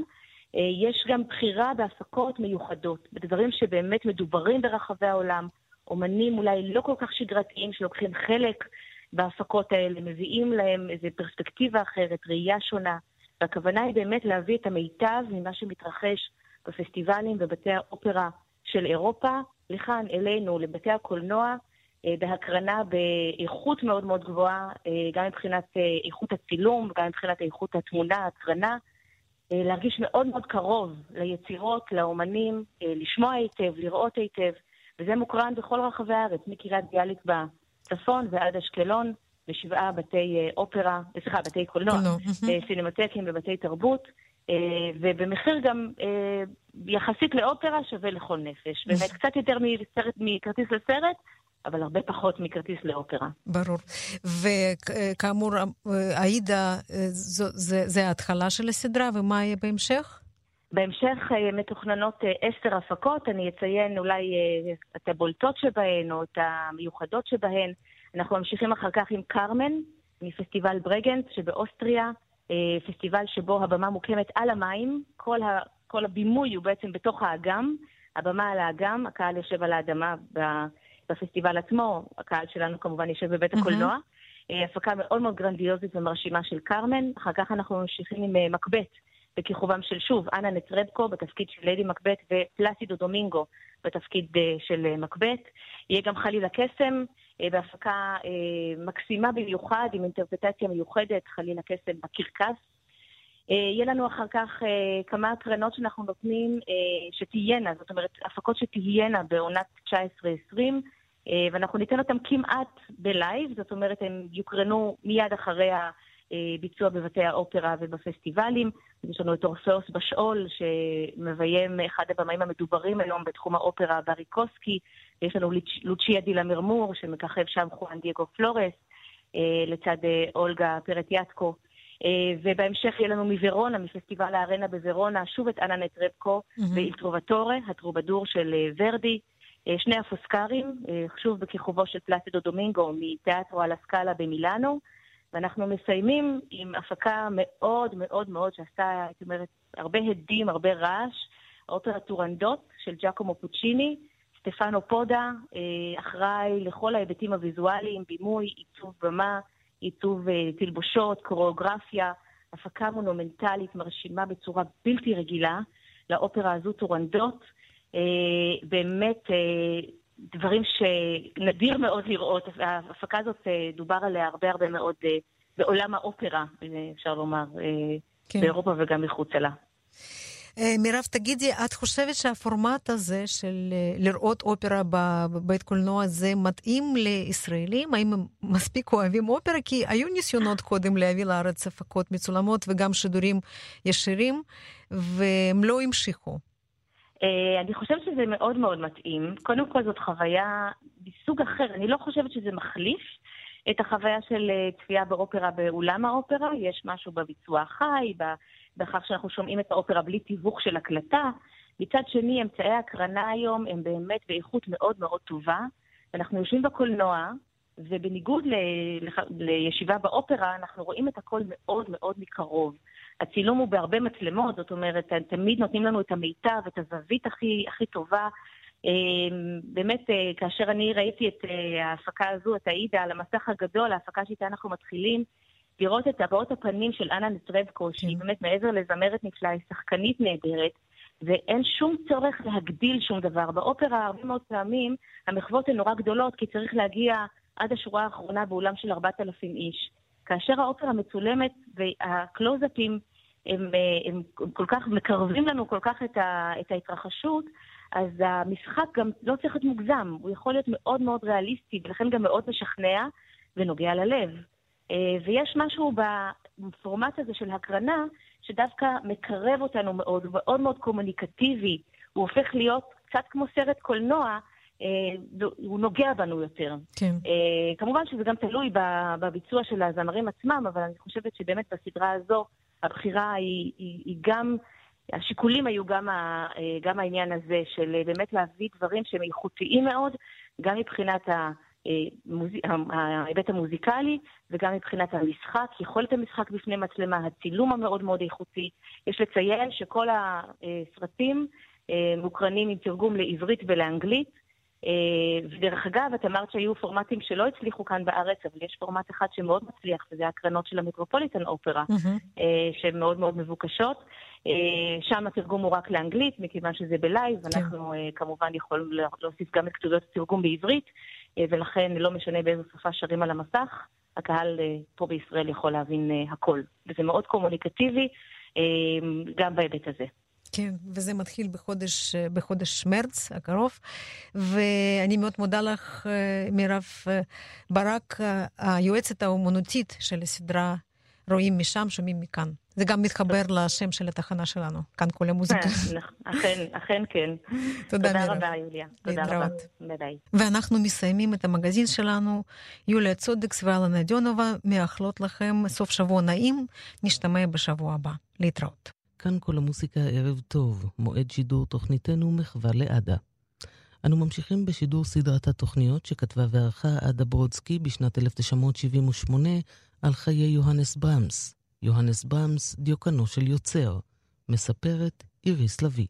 אה, יש גם בחירה בהפקות מיוחדות, בדברים שבאמת מדוברים ברחבי העולם, אומנים אולי לא כל כך שגרתיים שלוקחים חלק בהפקות האלה, מביאים להם איזו פרספקטיבה אחרת, ראייה שונה. והכוונה היא באמת להביא את המיטב ממה שמתרחש בפסטיבלים ובתי האופרה של אירופה, לכאן, אלינו, לבתי הקולנוע, אה, בהקרנה באיכות מאוד מאוד גבוהה, אה, גם מבחינת אה, איכות הצילום, גם מבחינת איכות התמונה, ההקרנה, להרגיש מאוד מאוד קרוב ליצירות, לאומנים, לשמוע היטב, לראות היטב, וזה מוקרן בכל רחבי הארץ, מקריית ביאליק צפון ועד אשקלון, בשבעה בתי אופרה, סליחה, בתי קולנוע, סינמטקים ובתי תרבות, ובמחיר גם יחסית לאופרה שווה לכל נפש. באמת קצת יותר מכרטיס לסרט, אבל הרבה פחות מכרטיס לאופרה. ברור. וכאמור, עאידה, זה ההתחלה של הסדרה, ומה יהיה בהמשך? בהמשך מתוכננות עשר הפקות, אני אציין אולי את הבולטות שבהן או את המיוחדות שבהן. אנחנו ממשיכים אחר כך עם קרמן, מפסטיבל ברגנס שבאוסטריה, פסטיבל שבו הבמה מוקמת על המים, כל, ה, כל הבימוי הוא בעצם בתוך האגם, הבמה על האגם, הקהל יושב על האדמה בפסטיבל עצמו, הקהל שלנו כמובן יושב בבית הקולנוע. Mm-hmm. הפקה מאוד מאוד גרנדיוזית ומרשימה של קרמן. אחר כך אנחנו ממשיכים עם מקבט. בכיכובם של שוב, אנה נטרבקו בתפקיד של ליידי מקבט ופלסידו דומינגו בתפקיד של מקבט. יהיה גם חליל הקסם בהפקה מקסימה במיוחד, עם אינטרפרטציה מיוחדת, חליל הקסם בקרקס. יהיה לנו אחר כך כמה הקרנות שאנחנו נותנים שתהיינה, זאת אומרת, הפקות שתהיינה בעונת 19-20, ואנחנו ניתן אותן כמעט בלייב, זאת אומרת, הן יוקרנו מיד אחרי הביצוע בבתי האופרה ובפסטיבלים. יש לנו את אורפאוס בשאול, שמביים אחד הבמאים המדוברים היום בתחום האופרה בריקוסקי, ויש לנו לוצ'יה דילה מרמור, שמככב שם חואן דייגו פלורס, לצד אולגה פרטיאטקו. ובהמשך יהיה לנו מוורונה, מפסטיבל הארנה בוורונה, שוב את אנה נטרבקו mm-hmm. ואיל טרובטורה, הטרובדור של ורדי. שני הפוסקרים, שוב בכיכובו של פלסידו דומינגו מתיאטרו על הסקאלה במילאנו. ואנחנו מסיימים עם הפקה מאוד מאוד מאוד שעשתה, הייתי אומרת, הרבה הדים, הרבה רעש, האופרה טורנדות של ג'קומו פוצ'יני, סטפנו פודה, אחראי לכל ההיבטים הוויזואליים, בימוי, עיצוב במה, עיצוב תלבושות, קוריאוגרפיה, הפקה מונומנטלית מרשימה בצורה בלתי רגילה לאופרה הזו טורנדות. באמת דברים שנדיר מאוד לראות. ההפקה הזאת, דובר עליה הרבה הרבה מאוד בעולם האופרה, אפשר לומר, כן. באירופה וגם מחוצה לה. מירב, תגידי, את חושבת שהפורמט הזה של לראות אופרה בבית קולנוע זה מתאים לישראלים? האם הם מספיק אוהבים אופרה? כי היו ניסיונות קודם להביא לארץ הפקות מצולמות וגם שידורים ישירים, והם לא המשיכו. אני חושבת שזה מאוד מאוד מתאים. קודם כל זאת חוויה מסוג אחר. אני לא חושבת שזה מחליף את החוויה של צפייה באופרה באולם האופרה. יש משהו בביצוע החי, בכך שאנחנו שומעים את האופרה בלי תיווך של הקלטה. מצד שני, אמצעי ההקרנה היום הם באמת באיכות מאוד מאוד טובה. אנחנו יושבים בקולנוע, ובניגוד ל... לישיבה באופרה, אנחנו רואים את הכל מאוד מאוד מקרוב. הצילום הוא בהרבה מצלמות, זאת אומרת, תמיד נותנים לנו את המיטב, את הזווית הכי, הכי טובה. באמת, כאשר אני ראיתי את ההפקה הזו, את האידה, על המסך הגדול, ההפקה שאיתה אנחנו מתחילים, לראות את הבעות הפנים של אנה נטרבקו, שהיא באמת מעבר לזמרת נפלאה, היא שחקנית נהדרת, ואין שום צורך להגדיל שום דבר. באופרה הרבה מאוד פעמים המחוות הן נורא גדולות, כי צריך להגיע עד השורה האחרונה באולם של 4,000 איש. כאשר האופרה מצולמת והקלוזאפים הם, הם כל כך מקרבים לנו כל כך את, ה, את ההתרחשות, אז המשחק גם לא צריך להיות מוגזם, הוא יכול להיות מאוד מאוד ריאליסטי, ולכן גם מאוד משכנע ונוגע ללב. ויש משהו בפורמט הזה של הקרנה, שדווקא מקרב אותנו מאוד, הוא מאוד מאוד קומוניקטיבי, הוא הופך להיות קצת כמו סרט קולנוע, הוא נוגע בנו יותר. כן. כמובן שזה גם תלוי בביצוע של הזמרים עצמם, אבל אני חושבת שבאמת בסדרה הזו, הבחירה היא, היא, היא גם, השיקולים היו גם, ה, גם העניין הזה של באמת להביא דברים שהם איכותיים מאוד, גם מבחינת ההיבט המוזיקלי וגם מבחינת המשחק, יכולת המשחק בפני מצלמה, הצילום המאוד מאוד איכותי. יש לציין שכל הסרטים מוקרנים עם תרגום לעברית ולאנגלית. ודרך אגב, את אמרת שהיו פורמטים שלא הצליחו כאן בארץ, אבל יש פורמט אחד שמאוד מצליח, וזה הקרנות של המטרופוליטן אופרה, mm-hmm. שהן מאוד מאוד מבוקשות. שם התרגום הוא רק לאנגלית, מכיוון שזה בלייב, כן. אנחנו כמובן יכולים להוסיף גם את כתובות התרגום בעברית, ולכן לא משנה באיזו שפה שרים על המסך, הקהל פה בישראל יכול להבין הכל. וזה מאוד קומוניקטיבי, גם בהיבט הזה. כן, וזה מתחיל בחודש, בחודש מרץ הקרוב, ואני מאוד מודה לך, מירב ברק, היועצת האומנותית של הסדרה רואים משם, שומעים מכאן. זה גם מתחבר לשם של התחנה שלנו, כאן כל המוזיקה. אכן, אכן כן. תודה, תודה רבה, יוליה. תודה רבה. ביי. ואנחנו מסיימים את המגזין שלנו. יוליה צודקס ואלנה דיונובה מאחלות לכם סוף שבוע נעים. נשתמע בשבוע הבא. להתראות. כאן כל המוסיקה ערב טוב, מועד שידור תוכניתנו מחווה לעדה. אנו ממשיכים בשידור סדרת התוכניות שכתבה וערכה עדה ברודסקי בשנת 1978 על חיי יוהנס ברמס. יוהנס ברמס, דיוקנו של יוצר. מספרת איריס לביא.